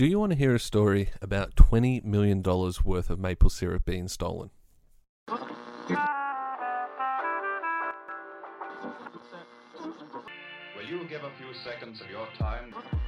Do you want to hear a story about $20 million worth of maple syrup being stolen? Will you give a few seconds of your time?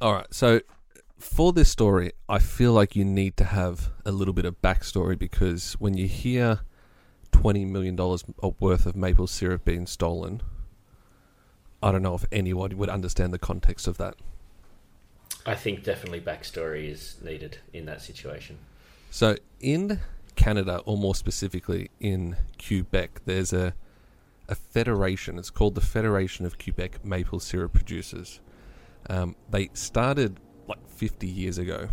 All right, so for this story, I feel like you need to have a little bit of backstory because when you hear $20 million uh, worth of maple syrup being stolen, I don't know if anyone would understand the context of that. I think definitely backstory is needed in that situation. So in Canada, or more specifically in Quebec, there's a a federation. It's called the Federation of Quebec Maple Syrup Producers. Um, they started like 50 years ago,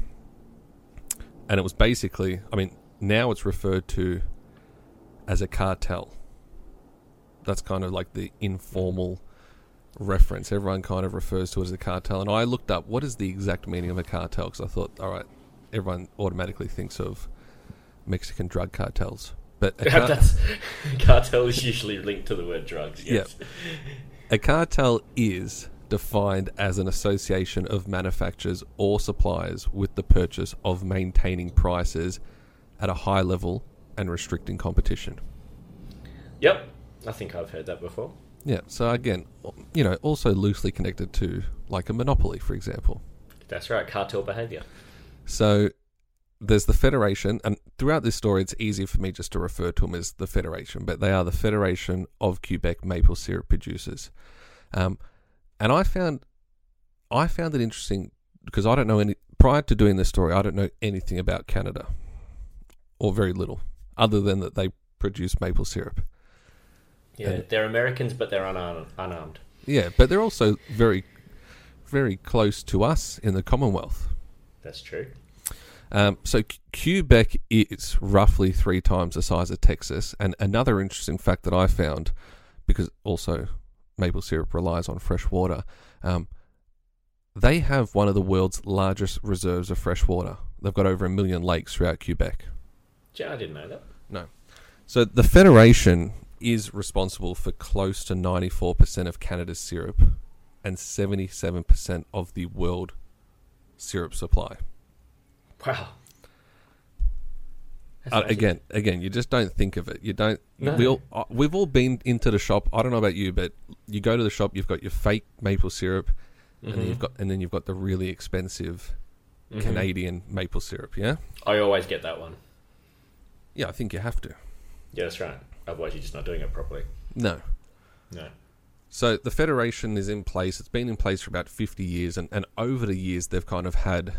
and it was basically, I mean, now it's referred to as a cartel. That's kind of like the informal reference. Everyone kind of refers to it as a cartel. And I looked up what is the exact meaning of a cartel because I thought, all right, everyone automatically thinks of Mexican drug cartels. But a, car- cartel is usually linked to the word drugs. Yes. a cartel is defined as an association of manufacturers or suppliers with the purchase of maintaining prices at a high level and restricting competition. Yep. I think I've heard that before. Yeah, so again, you know, also loosely connected to like a monopoly, for example. That's right. Cartel behavior. So there's the Federation, and throughout this story, it's easy for me just to refer to them as the Federation, but they are the Federation of Quebec Maple Syrup Producers. Um, and I found, I found it interesting because I don't know any. Prior to doing this story, I don't know anything about Canada, or very little, other than that they produce maple syrup. Yeah, And- they're Americans, but they're unarmed. unarmed. Yeah, but they're also very, very close to us in the Commonwealth. That's true. Um, so Quebec is roughly three times the size of Texas. And another interesting fact that I found, because also maple syrup relies on fresh water, um, they have one of the world's largest reserves of fresh water. They've got over a million lakes throughout Quebec. Gee, I didn't know that. No. So the Federation is responsible for close to 94% of Canada's syrup and 77% of the world syrup supply. Wow. Uh, again, again, you just don't think of it. You don't. No. We all, uh, we've all been into the shop. I don't know about you, but you go to the shop. You've got your fake maple syrup, and then you've got and then you've got the really expensive Mhm. Canadian maple syrup. Yeah, I always get that one. yeah. I think you have to. Yeah, that's right. Otherwise, you're just not doing it properly. No. No. So the federation is in place. It's been in place for about fifty years, and, and over the years they've kind of had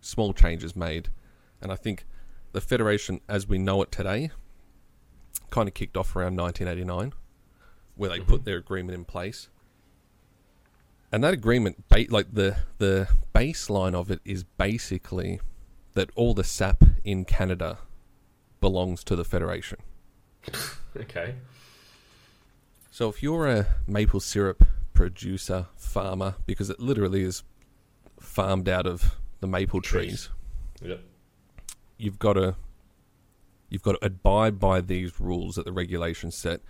small changes made, and I think the federation, as we know it today, kind of kicked off around 1989, where they put mm-hmm. their agreement in place. And that agreement, ba- like the the baseline of it, is basically that all the sap in Canada belongs to the federation. Okay. So if you're a maple syrup producer, farmer, because it literally is farmed out of the maple trees, Trees. Yep. You've got to you've got to abide by these rules that the regulations set.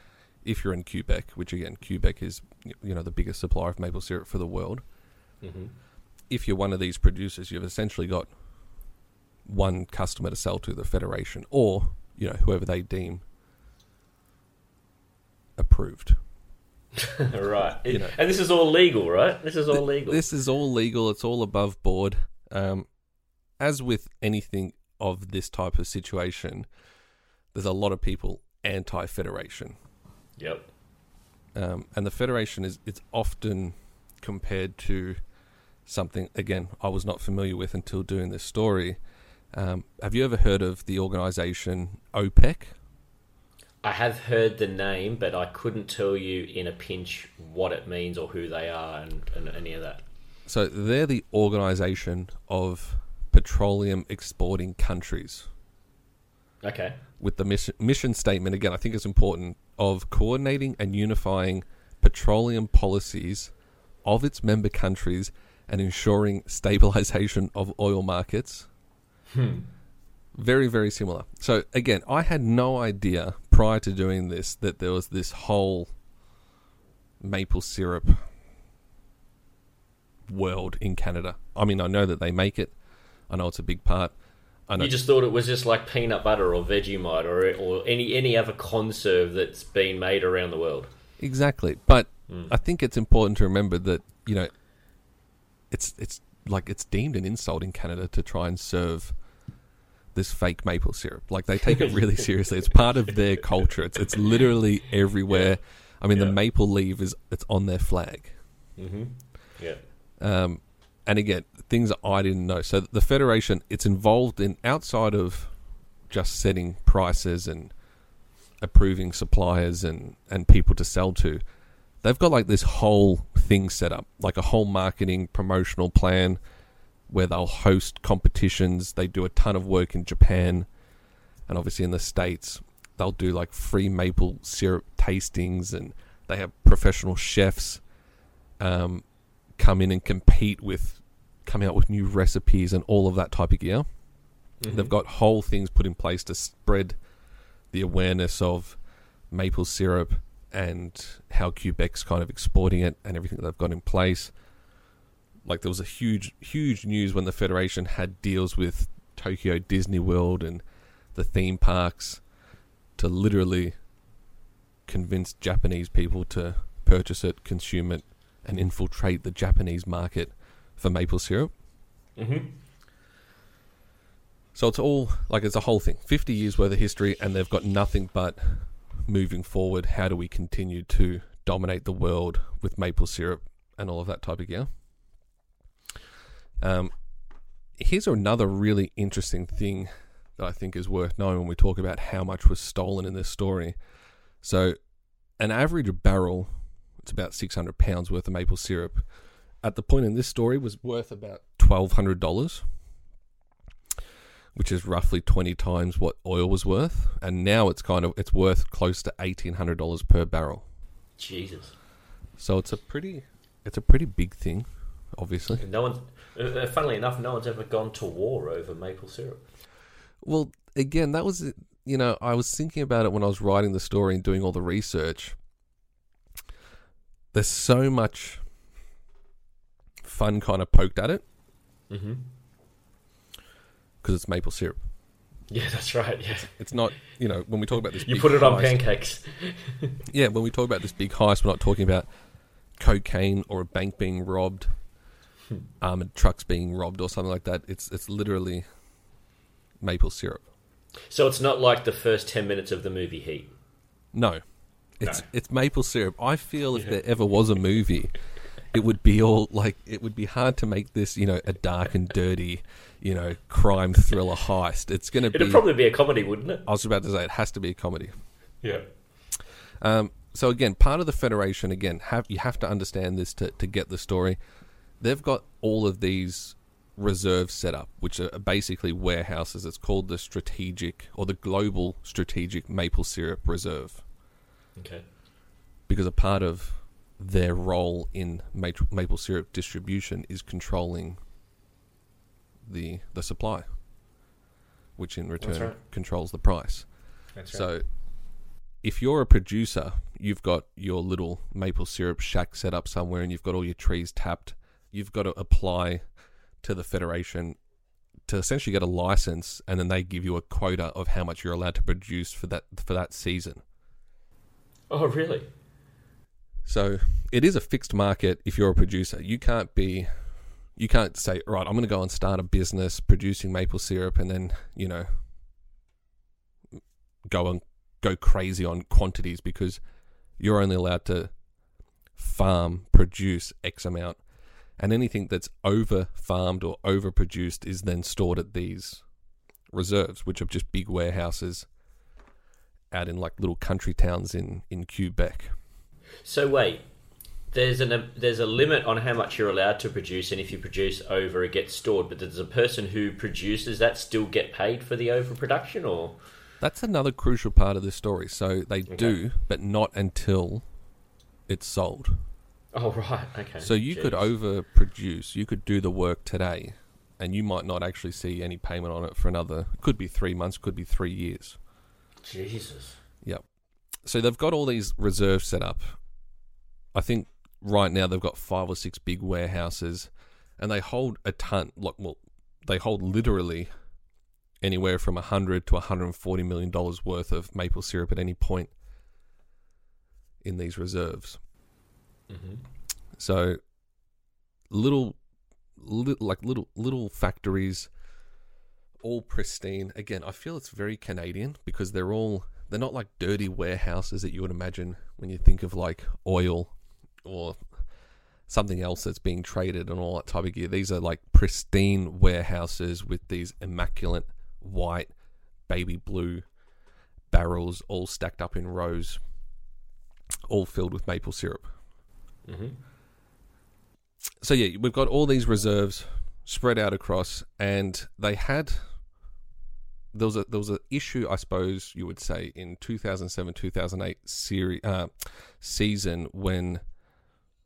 If you're in Quebec, which again, Quebec is you know the biggest supplier of maple syrup for the world. hmm If you're one of these producers, you've essentially got one customer to sell to the federation, or you know whoever they deem approved. right. You know. And this is all legal, right? This is all legal. This is all legal. It's all above board. Um, as with anything of this type of situation, there's a lot of people anti-federation, Yep. um, and the federation is it's often compared to something again I was not familiar with until doing this story. Um, have you ever heard of the organization OPEC? I have heard the name, but I couldn't tell you in a pinch what it means or who they are and, and any of that. So they're the organization of petroleum exporting countries Okay. with the mission, mission statement again. I think it's important of coordinating and unifying petroleum policies of its member countries and ensuring stabilization of oil markets. Hmm. Very, very similar. So again, I had no idea prior to doing this that there was this whole maple syrup world in Canada. I mean, I know that they make it. I know it's a big part. I know You just thought it was just like peanut butter or Vegemite or or any any other conserve that's been made around the world. Exactly, but I think it's important to remember that you know, it's it's like it's deemed an insult in Canada to try and serve this fake maple syrup. Like they take it really seriously. It's part of their culture. It's it's literally everywhere. I mean, Yeah. the maple leaf is it's on their flag. Yeah. Um, and again, things I didn't know. So the federation, it's involved in outside of just setting prices and approving suppliers and and people to sell to. They've got like this whole thing set up, like a whole marketing promotional plan where they'll host competitions. They do a ton of work in Japan and obviously in the states. They'll do like free maple syrup tastings and they have professional chefs um, come in and compete with coming out with new recipes and all of that type of gear. Mm-hmm. They've got whole things put in place to spread the awareness of maple syrup and how Quebec's kind of exporting it and everything that they've got in place. Like there was a huge, huge news when the Federation had deals with Tokyo Disney World and the theme parks to literally convince Japanese people to purchase it, consume it, and infiltrate the Japanese market for maple syrup. Mm-hmm. So it's all like it's a whole thing. 50 years worth of history, and they've got nothing but moving forward. How do we continue to dominate the world with maple syrup and all of that type of gear? Um, here's another really interesting thing that I think is worth knowing when we talk about how much was stolen in this story. So, an average barrel, it's about 600 pounds worth of maple syrup. At the point in this story, was worth about $1,200 which is roughly 20 times what oil was worth and now it's kind of it's worth close to $1800 per barrel Jesus. so it's a pretty it's a pretty big thing obviously No one's. Uh, funnily enough, no one's ever gone to war over maple syrup. well again that was you know i was thinking about it when i was writing the story and doing all the research there's so much fun kind of poked at it Mm-hmm. because it's maple syrup Yeah, that's right. Yeah, it's not you know when we talk about this you put it on pancakes. Yeah, when we talk about this big heist, we're not talking about cocaine or a bank being robbed, armored trucks being robbed, or something like that. It's it's literally maple syrup. So it's not like the first ten minutes of the movie Heat. No, it's No. it's maple syrup. I feel if there ever was a movie, it would be all like it would be hard to make this you know a dark and dirty you know crime thriller heist. It's going to be. It'd probably be a comedy, wouldn't it? I was about to say it has to be a comedy. Yeah. Um, so again, part of the federation again have you have to understand this to, to get the story. They've got all of these reserves set up, which are basically warehouses. It's called the strategic or the global strategic maple syrup reserve Okay. because a part of their role in maple, syrup distribution is controlling the the supply, which in return right. controls the price. That's right. So, if you're a producer, you've got your little maple syrup shack set up somewhere, and you've got all your trees tapped. You've got to apply to the federation to essentially get a license, and then they give you a quota of how much you're allowed to produce for that for that season. oh, really? So it is a fixed market. If you're a producer, you can't be, you can't say, right, I'm going to go and start a business producing maple syrup, and then you know, go and go crazy on quantities because you're only allowed to farm produce X amount, and anything that's over farmed or overproduced is then stored at these reserves, which are just big warehouses out in like little country towns in in Quebec. So wait, there's an there's a limit on how much you're allowed to produce, and if you produce over, it gets stored. But does a person who produces that still get paid for the overproduction, or That's another crucial part of this story. So they do, but not until it's sold. oh right, okay. So you could overproduce. You could do the work today, and you might not actually see any payment on it for another. Could be three months. Could be three years. Jesus. Yep. So they've got all these reserves set up. I think right now they've got five or six big warehouses, and they hold a ton. Like, well, they hold literally anywhere from hundred to hundred and forty million dollars worth of maple syrup at any point in these reserves. Mm-hmm. So little, li- like little little factories, all pristine. Again, I feel it's very Canadian because they're all they're not like dirty warehouses that you would imagine when you think of like oil or something else that's being traded and all that type of gear. These are like pristine warehouses with these immaculate white, baby blue barrels all stacked up in rows, all filled with maple syrup. Mm-hmm. So yeah, we've got all these reserves spread out across, and they had there was a there was an issue, I suppose you would say, in 2007 2008 series uh, season when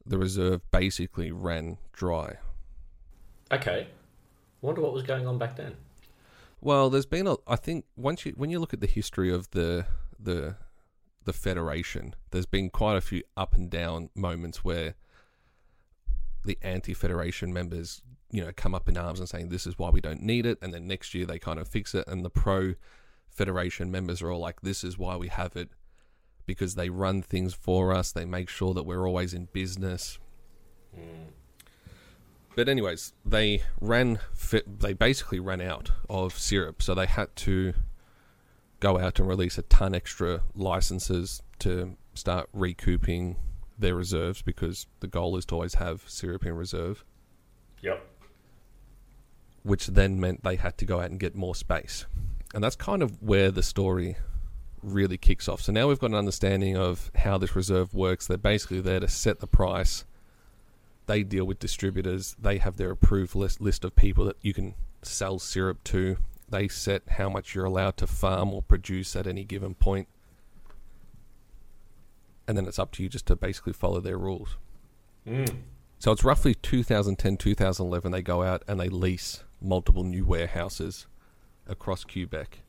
the reserve basically ran dry. Okay. Wonder what was going on back then. Well, there's been a. I think once you when you look at the history of the the the federation, there's been quite a few up and down moments where the anti-federation members, you know, come up in arms and saying this is why we don't need it, and then next year they kind of fix it, and the pro-federation members are all like, this is why we have it, because they run things for us, they make sure that we're always in business. Hmm. But anyways, they ran. They basically ran out of syrup, so they had to go out and release a ton extra licenses to start recouping their reserves because the goal is to always have syrup in reserve, Yep. Which then meant they had to go out and get more space. And that's kind of where the story really kicks off. So now we've got an understanding of how this reserve works. They're basically there to set the price. They deal with distributors. They have their approved list, list of people that you can sell syrup to. They set how much you're allowed to farm or produce at any given point. And then it's up to you just to basically follow their rules. Mm. So it's roughly 2010, 2011. They go out and they lease multiple new warehouses across Quebec.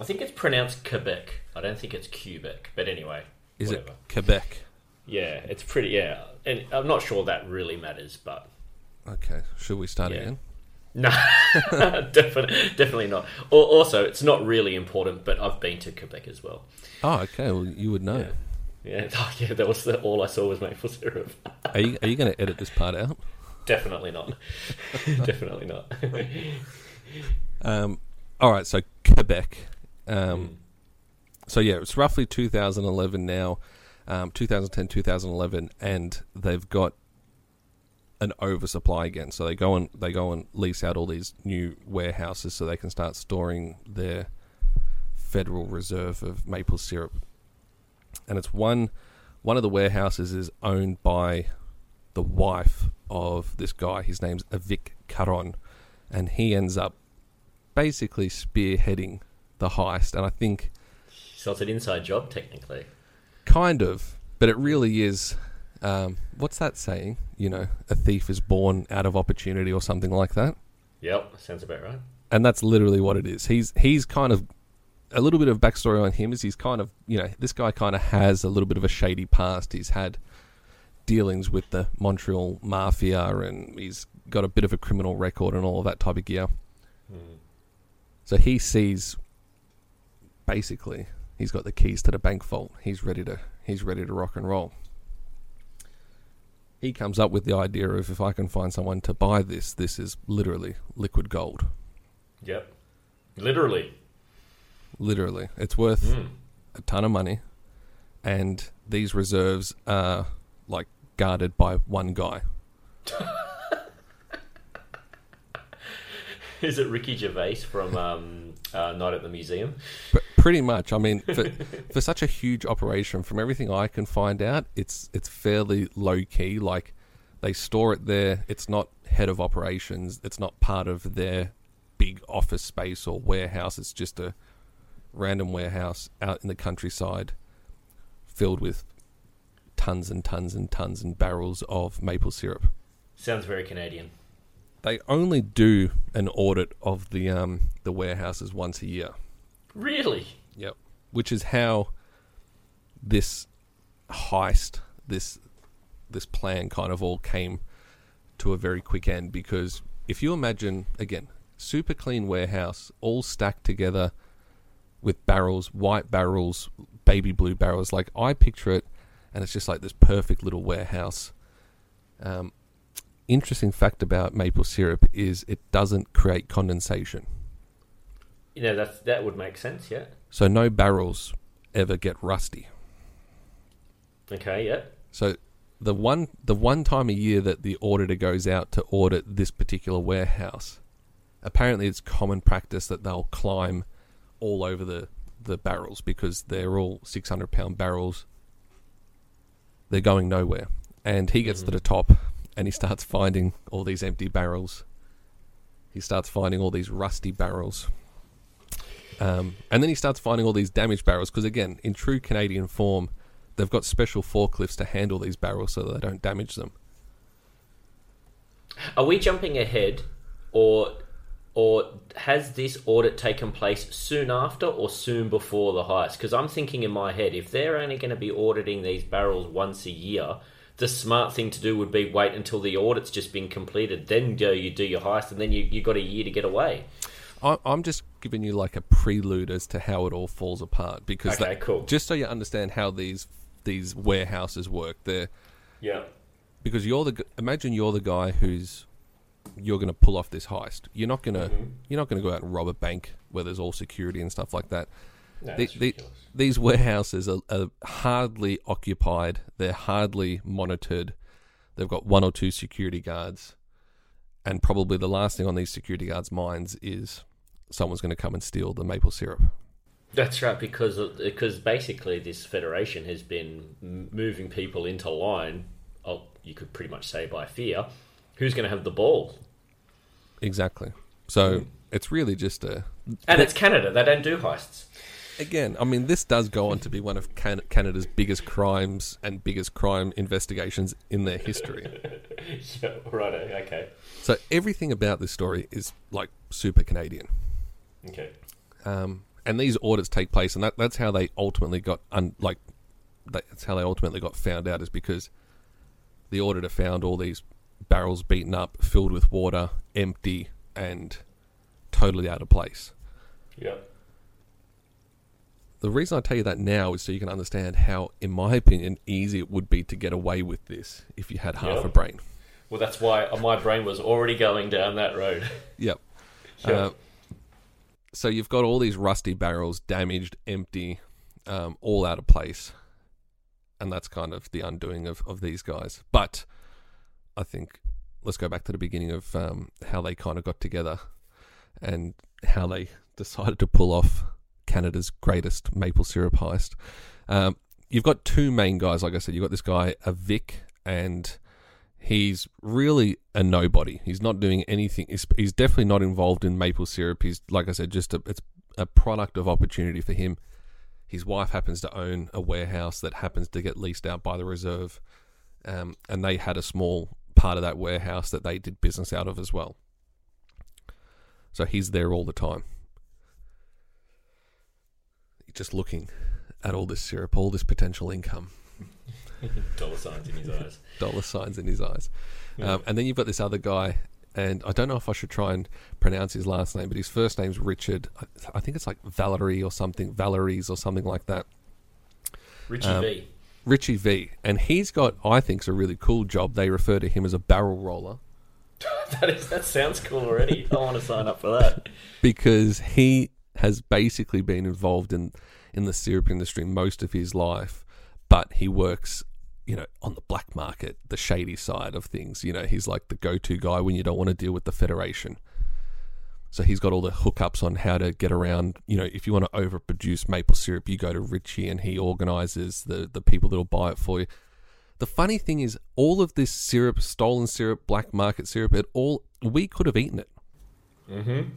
I think it's pronounced Quebec. I don't think it's Quebec. But anyway. Is whatever. it Quebec? Yeah, it's pretty. Yeah, and I'm not sure that really matters, but Okay, should we start Yeah. again? no, definitely, definitely not. Also, it's not really important, but I've been to Quebec as well. Oh, okay. Well, you would know. Yeah, yeah, oh, yeah. That was the, all I saw was maple syrup. Are you are you going to edit this part out? Definitely not. definitely not. Um, all right. So Quebec. Um, So yeah, it's roughly 2011 now, um, 2010, 2011, and they've got an oversupply again. So they go and they go and lease out all these new warehouses so they can start storing their Federal Reserve of maple syrup. And it's one one of the warehouses is owned by the wife of this guy. His name's Avik Caron, and he ends up basically spearheading the heist. And I think so it's an inside job, technically. kind of, but it really is. Um, what's that saying? You know, a thief is born out of opportunity, or something like that. Yep, sounds about right. and that's literally what it is. He's he's kind of a little bit of backstory on him is he's kind of you know this guy kind of has a little bit of a shady past. He's had dealings with the Montreal mafia, and he's got a bit of a criminal record and all of that type of gear. Hmm. So he sees basically he's got the keys to the bank vault. He's ready to he's ready to rock and roll. He comes up with the idea of if I can find someone to buy this, this is literally liquid gold. Yep, literally. Literally, it's worth hmm. a ton of money, and these reserves are like guarded by one guy. Is it Ricky Gervais from um, uh, Night at the Museum? But Pretty much. I mean, for, for such a huge operation, from everything I can find out, it's it's fairly low key. Like they store it there. It's not head of operations. It's not part of their big office space or warehouse. It's just a random warehouse out in the countryside, filled with tons and tons and tons and barrels of maple syrup. Sounds very Canadian. They only do an audit of the um, the warehouses once a year. Really? Yep. Which is how this heist, this this plan kind of all came to a very quick end because if you imagine again, super clean warehouse, all stacked together with barrels, white barrels, baby blue barrels, like I picture it and it's just like this perfect little warehouse. Um, interesting fact about maple syrup is it doesn't create condensation. You know, that that would make sense, yeah. So no barrels ever get rusty. Okay, yeah. So the one the one time a year that the auditor goes out to audit this particular warehouse, apparently it's common practice that they'll climb all over the the barrels because they're all 600 pound barrels. They're going nowhere, and he gets to the top and he starts finding all these empty barrels. He starts finding all these rusty barrels. Um, and then he starts finding all these damaged barrels because, again, in true Canadian form, they've got special forklifts to handle these barrels so that they don't damage them. Are we jumping ahead, or or has this audit taken place soon after or soon before the heist? Because I'm thinking in my head, if they're only going to be auditing these barrels once a year, the smart thing to do would be wait until the audit's just been completed, then go you do your heist, and then you you got a year to get away. I- I'm just giving you like a prelude as to how it all falls apart because Okay, that- cool. just so you understand how these these warehouses work. They're Yeah. because you're the imagine you're the guy who's you're going to pull off this heist. You're not going to Mm-hmm. you're not going to go out and rob a bank where there's all security and stuff like that. No, The- the- these warehouses are, are hardly occupied. They're hardly monitored. They've got one or two security guards, and probably the last thing on these security guards' minds is someone's going to come and steal the maple syrup. That's right, because because basically this federation has been moving people into line. Oh, you could pretty much say by fear. Who's going to have the ball? Exactly. So it's really just a And it's Canada. They don't do heists. again. I mean, this does go on to be one of Can- Canada's biggest crimes and biggest crime investigations in their history. yeah, right. Okay. so everything about this story is like super Canadian. Okay. um, and these audits take place, and that, that's how they ultimately got un, like that's how they ultimately got found out is because the auditor found all these barrels beaten up, filled with water, empty, and totally out of place. Yeah. The reason I tell you that now is so you can understand how, in my opinion, easy it would be to get away with this if you had half Yeah. a brain. Well, that's why my brain was already going down that road. Yep. Sure. Uh, so you've got all these rusty barrels, damaged, empty, um, all out of place, and that's kind of the undoing of, of these guys. But I think let's go back to the beginning of um, how they kind of got together and how they decided to pull off Canada's greatest maple syrup heist. Um, you've got two main guys, like I said. You've got this guy, Avik, and he's really a nobody. He's not doing anything. He's, he's definitely not involved in maple syrup. He's, like I said, just a, it's a product of opportunity for him. His wife happens to own a warehouse that happens to get leased out by the reserve, um, and they had a small part of that warehouse that they did business out of as well. So he's there all the time, just looking at all this syrup, all this potential income Dollar signs in his eyes. dollar signs in his eyes. Um, and then you've got this other guy, and I don't know if I should try and pronounce his last name, but his first name's Richard. I, I think it's like Valerie or something, Valerie's or something like that. Richie Um, V. Richie V. And he's got, I think, a really cool job. They refer to him as a barrel roller That is that sounds cool already. I want to sign up for that. because he has basically been involved in, in the syrup industry most of his life, but he works. You know, on the black market, the shady side of things. You know, he's like the go-to guy when you don't want to deal with the Federation. So he's got all the hookups on how to get around. You know, if you want to overproduce maple syrup, you go to Richie and he organizes the, the people that will buy it for you. The funny thing is, all of this syrup, stolen syrup, black market syrup, it all, we could have eaten it. Mm-hmm.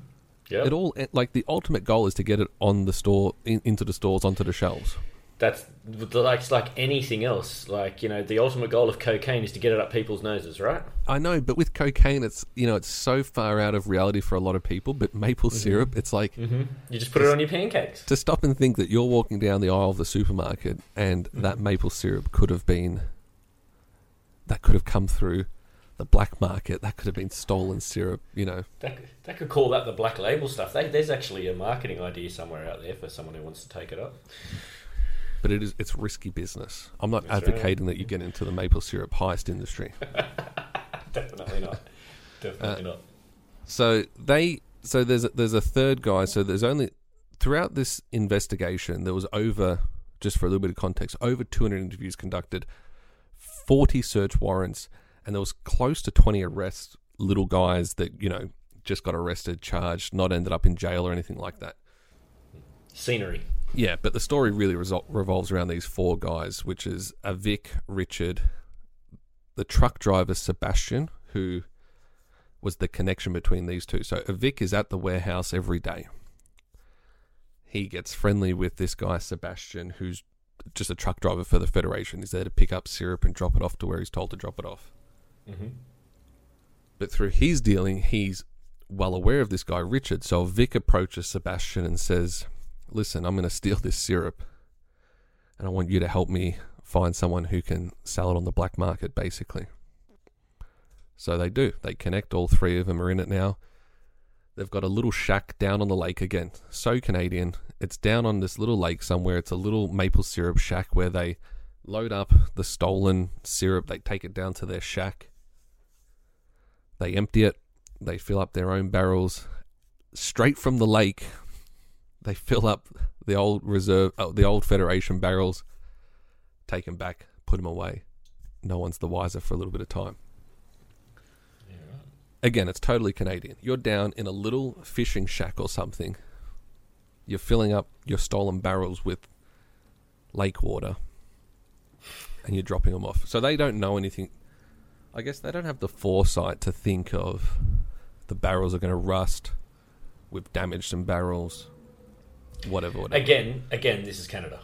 Yeah, It all, like, the ultimate goal is to get it on the store, in, into the stores, onto the shelves. That's like like anything else. Like you know, the ultimate goal of cocaine is to get it up people's noses, right? I know, but with cocaine, it's, you know, it's so far out of reality for a lot of people. But maple mm-hmm. syrup, it's like, mm-hmm. You just put it on your pancakes. to stop and think that you're walking down the aisle of the supermarket and mm-hmm. that maple syrup could have been that could have come through the black market that could have been stolen syrup you know That, could- that could call that the black label stuff. They, there's actually a marketing idea somewhere out there for someone who wants to take it up. But it is it's risky business i'm not That's right. advocating that you get into the maple syrup heist industry Definitely not. Definitely uh, not. so they so there's a, there's a third guy so there's only throughout this investigation there was over just for a little bit of context over 200 interviews conducted 40 search warrants and there was close to 20 arrests little guys that you know just got arrested charged not ended up in jail or anything like that Scenery. Yeah but the story really resol- revolves around these four guys which is Avik richard the truck driver sebastian who was the connection between these two. So Avik is at the warehouse every day. He gets friendly with this guy sebastian who's just a truck driver for the federation. He's there to pick up syrup and drop it off to where he's told to drop it off. Mm-hmm. But through his dealing he's well aware of this guy richard. So vic approaches sebastian and says listen, I'm going to steal this syrup and I want you to help me find someone who can sell it on the black market, basically. So they do. They connect. All three of them are in it now. They've got a little shack down on the lake again. So Canadian. It's down on this little lake somewhere. It's a little maple syrup shack where they load up the stolen syrup. They take it down to their shack. They empty it. They fill up their own barrels straight from the lake they fill up the old reserve, uh, the old Federation barrels, take them back, put them away. No one's the wiser for a little bit of time. Again, it's totally Canadian. You're down in a little fishing shack or something. You're filling up your stolen barrels with lake water, and you're dropping them off. So they don't know anything. I guess they don't have the foresight to think of the barrels are going to rust. We've damaged some barrels whatever, whatever. Again, again, this is Canada.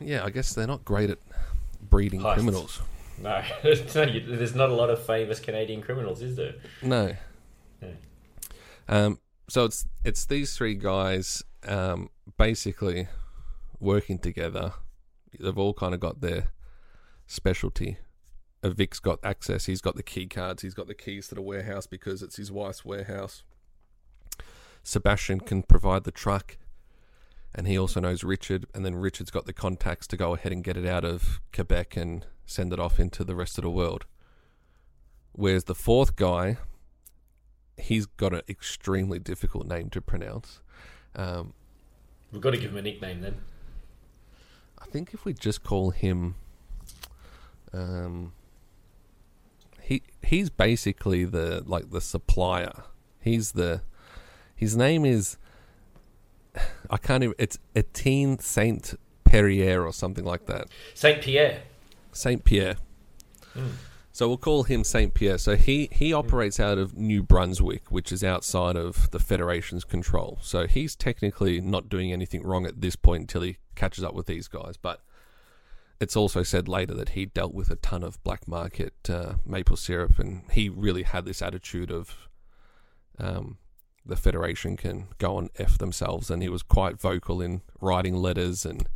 Yeah, I guess they're not great at breeding Heists. criminals. No, no there's not a lot of famous Canadian criminals, is there? No. Yeah. Um, so it's it's these three guys um, basically working together. They've all kind of got their specialty. Uh, Vic's got access. He's got the key cards. He's got the keys to the warehouse because it's his wife's warehouse. Sebastian can provide the truck, and he also knows Richard. And then Richard's got the contacts to go ahead and get it out of Quebec and send it off into the rest of the world. Whereas the fourth guy, he's got an extremely difficult name to pronounce. Um, We've got to give him a nickname then. I think if we just call him, um, he he's basically the like the supplier. He's the his name is I can't even. It's Etienne Saint Perrier or something like that. Saint Pierre. Saint Pierre. So we'll call him Saint Pierre. So he he operates out of New Brunswick, which is outside of the Federation's control. So he's technically not doing anything wrong at this point until he catches up with these guys. But it's also said later that he dealt with a ton of black market uh, maple syrup, and he really had this attitude of um, the Federation can go and f themselves, and he was quite vocal in writing letters and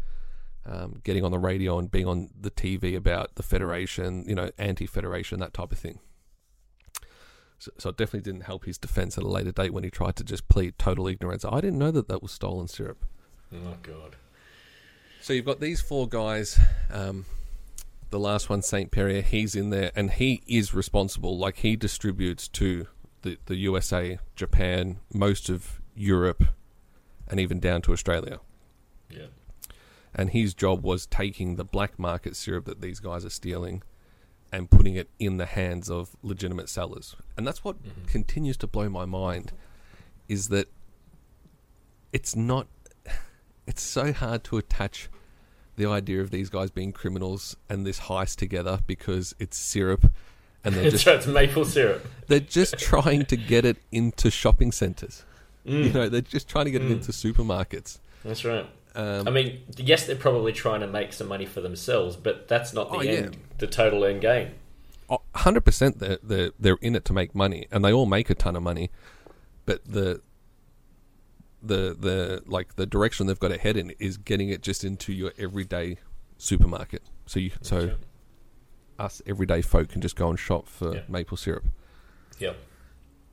um, getting on the radio and being on the TV about the Federation, you know, anti-Federation, that type of thing. So, so it definitely didn't help his defense at a later date when he tried to just plead total ignorance. I didn't know that that was stolen syrup. Oh God. So you've got these four guys. Um, the last one, Saint Perrier, he's in there, and he is responsible. Like he distributes to the the USA, Japan, most of Europe, and even down to Australia. Yeah. And his job was taking the black market syrup that these guys are stealing and putting it in the hands of legitimate sellers. And that's what mm-hmm. continues to blow my mind. is that it's not. It's so hard to attach the idea of these guys being criminals and this heist together because it's syrup, and they're just it's maple syrup. they're just trying to get it into shopping centres. Mm. You know, they're just trying to get it into supermarkets. That's right. Um, I mean, yes, they're probably trying to make some money for themselves, but that's not the Oh, yeah. end, the total end game. hundred percent they're, they're they're in it to make money, and they all make a ton of money. But the the the like the direction they've got to head in is getting it just into your everyday supermarket. So you so Okay. Us everyday folk can just go and shop for Yeah. maple syrup, Yep.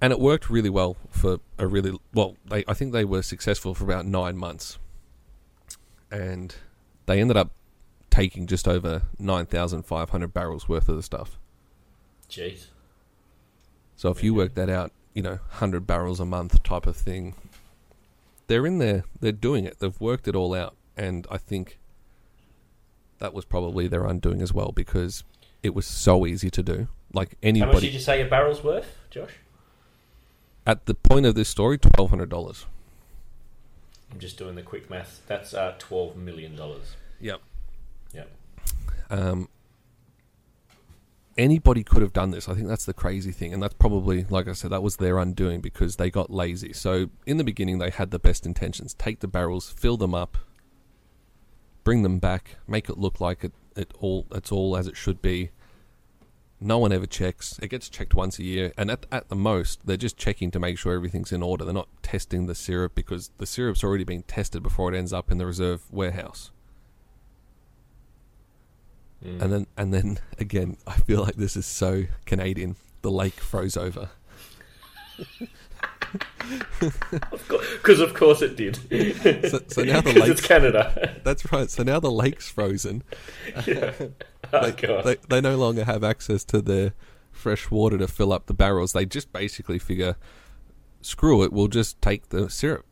and it worked really well for a really well. They I think they were successful for about nine months, and they ended up taking just over nine thousand five hundred barrels worth of the stuff. Jeez. So if you work that out, you know, hundred barrels a month type of thing, they're in there. They're doing it. They've worked it all out, and I think that was probably their undoing as well because it was so easy to do. Like anybody. How much did you say a barrel's worth, Josh? at the point of this story, twelve hundred dollars. I'm just doing the quick math. That's uh, twelve million dollars. Yep. Yep. Um, anybody could have done this. I think that's the crazy thing, and that's probably, like I said, that was their undoing because they got lazy. So in the beginning, they had the best intentions: take the barrels, fill them up, bring them back, make it look like it, it all it's all as it should be. No one ever checks. It gets checked once a year, and at at the most, they're just checking to make sure everything's in order. They're not testing the syrup because the syrup's already been tested before it ends up in the reserve warehouse. Mm. And then and then again, I feel like this is so Canadian. The lake froze over. Because of course it did. So, so now the 'Cause it's lake's Canada. that's right. So now the lake's frozen. Yeah. oh They, god. they, they no longer have access to their fresh water to fill up the barrels. They just basically figure, screw it, we'll just take the syrup.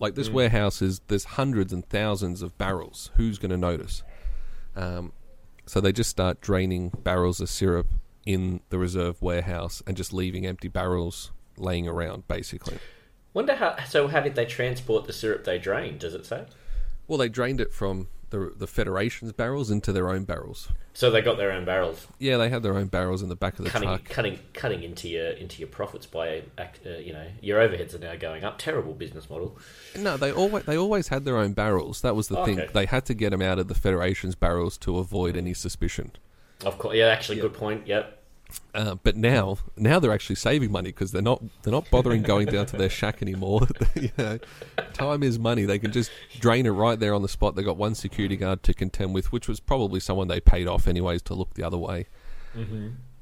Like this warehouse is there's hundreds and thousands of barrels. Who's going to notice? Um, so they just start draining barrels of syrup in the reserve warehouse and just leaving empty barrels laying around, basically. Wonder how. So how did they transport the syrup they drained? Does it say? Well, they drained it from the the Federation's barrels into their own barrels. So they got their own barrels, Yeah, they had their own barrels in the back of the cutting, truck. cutting, cutting into your into your profits by, ac- uh, you know, your overheads are now going up. Terrible business model. No, they always they always had their own barrels. That was the thing. Okay. They had to get them out of the Federation's barrels to avoid any suspicion. Of course, yeah, actually, good point. Yep. Uh, but now, now they're actually saving money because they're not they're not bothering going down to their shack anymore. you know, time is money. They can just drain it right there on the spot. They got one security guard to contend with, which was probably someone they paid off anyways to look the other way.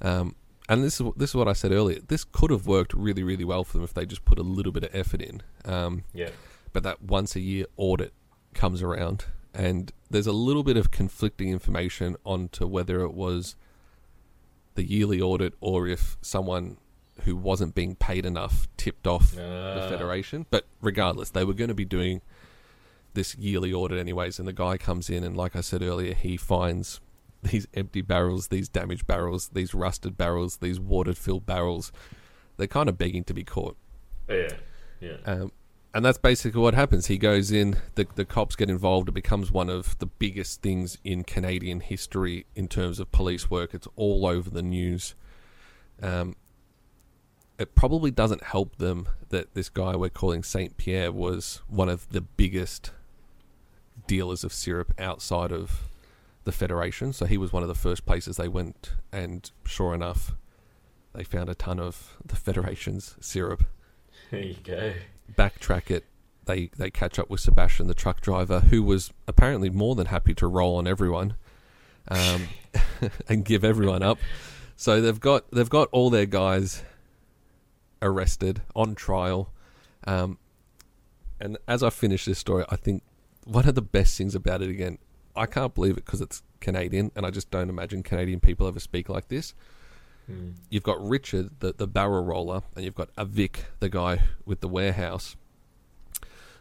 Um, and this is this is what I said earlier. This could have worked really really well for them if they just put a little bit of effort in. Um, Yeah. but that once a year audit comes around and there's a little bit of conflicting information onto whether it was the yearly audit or if someone who wasn't being paid enough tipped off the Ah. federation but regardless they were going to be doing this yearly audit anyways and the guy comes in and like I said earlier he finds these empty barrels these damaged barrels these rusted barrels these water filled barrels they're kind of begging to be caught Yeah. Yeah. um, and that's basically what happens. He goes in, the, the cops get involved. It becomes one of the biggest things in Canadian history in terms of police work. It's all over the news. Um, it probably doesn't help them that this guy we're calling Saint Pierre was one of the biggest dealers of syrup outside of the Federation. So he was one of the first places they went, and sure enough, they found a ton of the Federation's syrup There you go. Backtrack it. They they catch up with Sebastian, the truck driver, who was apparently more than happy to roll on everyone, um, and give everyone up. So they've got they've got all their guys arrested on trial, um, and as I finish this story, I think one of the best things about it again, I can't believe it because it's Canadian, and I just don't imagine Canadian people ever speak like this. You've got Richard, the, the barrel roller, and you've got Avik, the guy with the warehouse.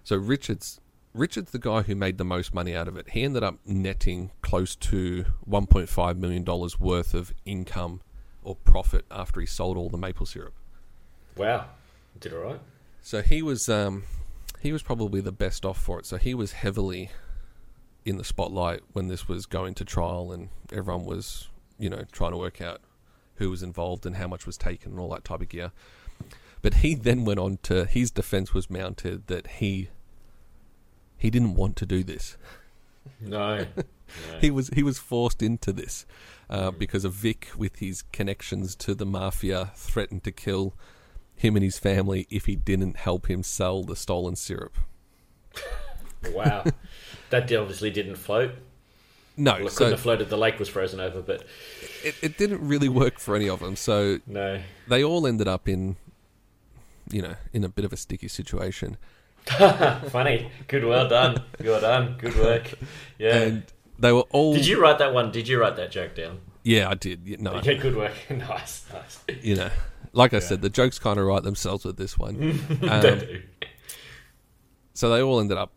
So Richard's Richard's the guy who made the most money out of it. He ended up netting close to 1.5 million dollars worth of income or profit after he sold all the maple syrup. Wow. Did all right. So he was um, he was probably the best off for it. So he was heavily in the spotlight when this was going to trial, and everyone was you know trying to work out who was involved and how much was taken and all that type of gear. But he then went on to his defense was mounted that he he didn't want to do this. No. He was he was forced into this uh, because of Vic, with his connections to the mafia, threatened to kill him and his family if he didn't help him sell the stolen syrup. wow. that obviously didn't float. No, Well, it so couldn't have floated. The lake was frozen over, but it, it didn't really work for any of them. So no. they all ended up in, you know, in a bit of a sticky situation. Funny. Good. Well done. Well done. Good work. Yeah. And they were all. Did you write that one? Did you write that joke down? Yeah, I did. No, Yeah, good work. nice. Nice. you know, like I said, the jokes kind of write themselves with this one. they Um, do. So they all ended up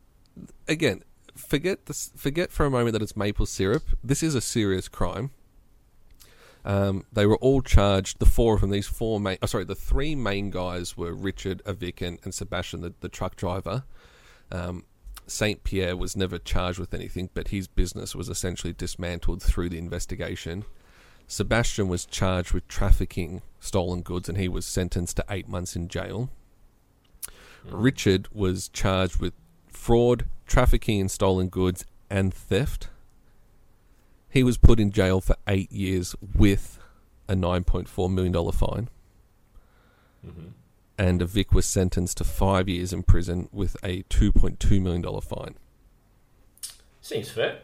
again. Forget this. Forget for a moment that it's maple syrup. This is a serious crime. Um, they were all charged. The four of them, these four main. Oh, sorry, the three main guys were Richard, Avik, and, and Sebastian, the, the truck driver. Um, Saint Pierre was never charged with anything, but his business was essentially dismantled through the investigation. Sebastian was charged with trafficking stolen goods, and he was sentenced to eight months in jail. Richard was charged with fraud, trafficking in stolen goods, and theft. He was put in jail for eight years with a $9.4 million fine. Avik was sentenced to five years in prison with a $2.2 million fine. Seems fair.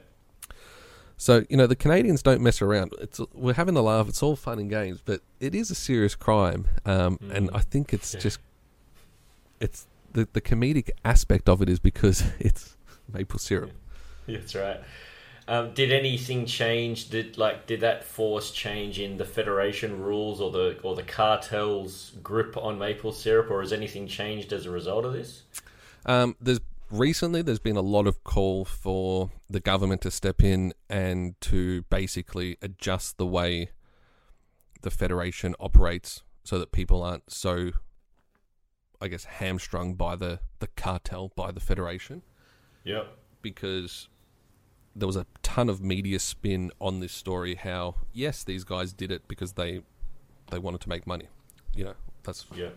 So, you know, the Canadians don't mess around. It's We're having a laugh. It's all fun and games, but it is a serious crime. Um, And I think it's Yeah. just, it's the, the comedic aspect of it is because it's maple syrup. That's right. Um, did anything change? Did like did that force change in the federation rules or the or the cartel's grip on maple syrup, or has anything changed as a result of this? Um, there's recently there's been a lot of call for the government to step in and to basically adjust the way the federation operates so that people aren't so I guess hamstrung by the the cartel by the federation Yep. because there was a ton of media spin on this story how yes these guys did it because they they wanted to make money you know that's Yeah.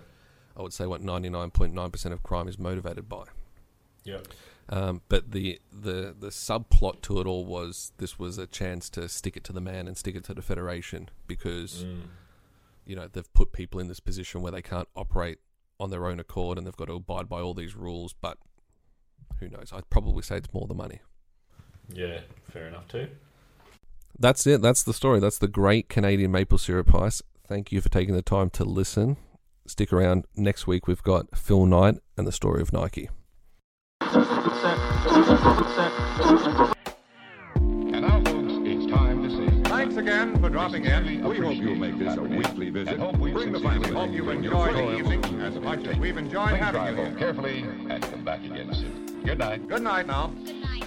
I would say what 99.9% of crime is motivated by Yep. um, but the, the the subplot to it all was this was a chance to stick it to the man and stick it to the federation because you know they've put people in this position where they can't operate on their own accord and they've got to abide by all these rules. But who knows? I'd probably say it's more the money. Yeah. Fair enough too. That's it. That's the story. That's the great Canadian maple syrup ice. Thank you for taking the time to listen. Stick around. Next week we've got Phil Knight and the story of Nike. And now, folks, it's time to say Thanks again for dropping in. We hope you'll make this a weekly visit. We Bring the family. Hope you enjoy the evening as much as we've enjoyed Please having drive you home here. carefully and come back again soon. Good night. Good night now. Good night.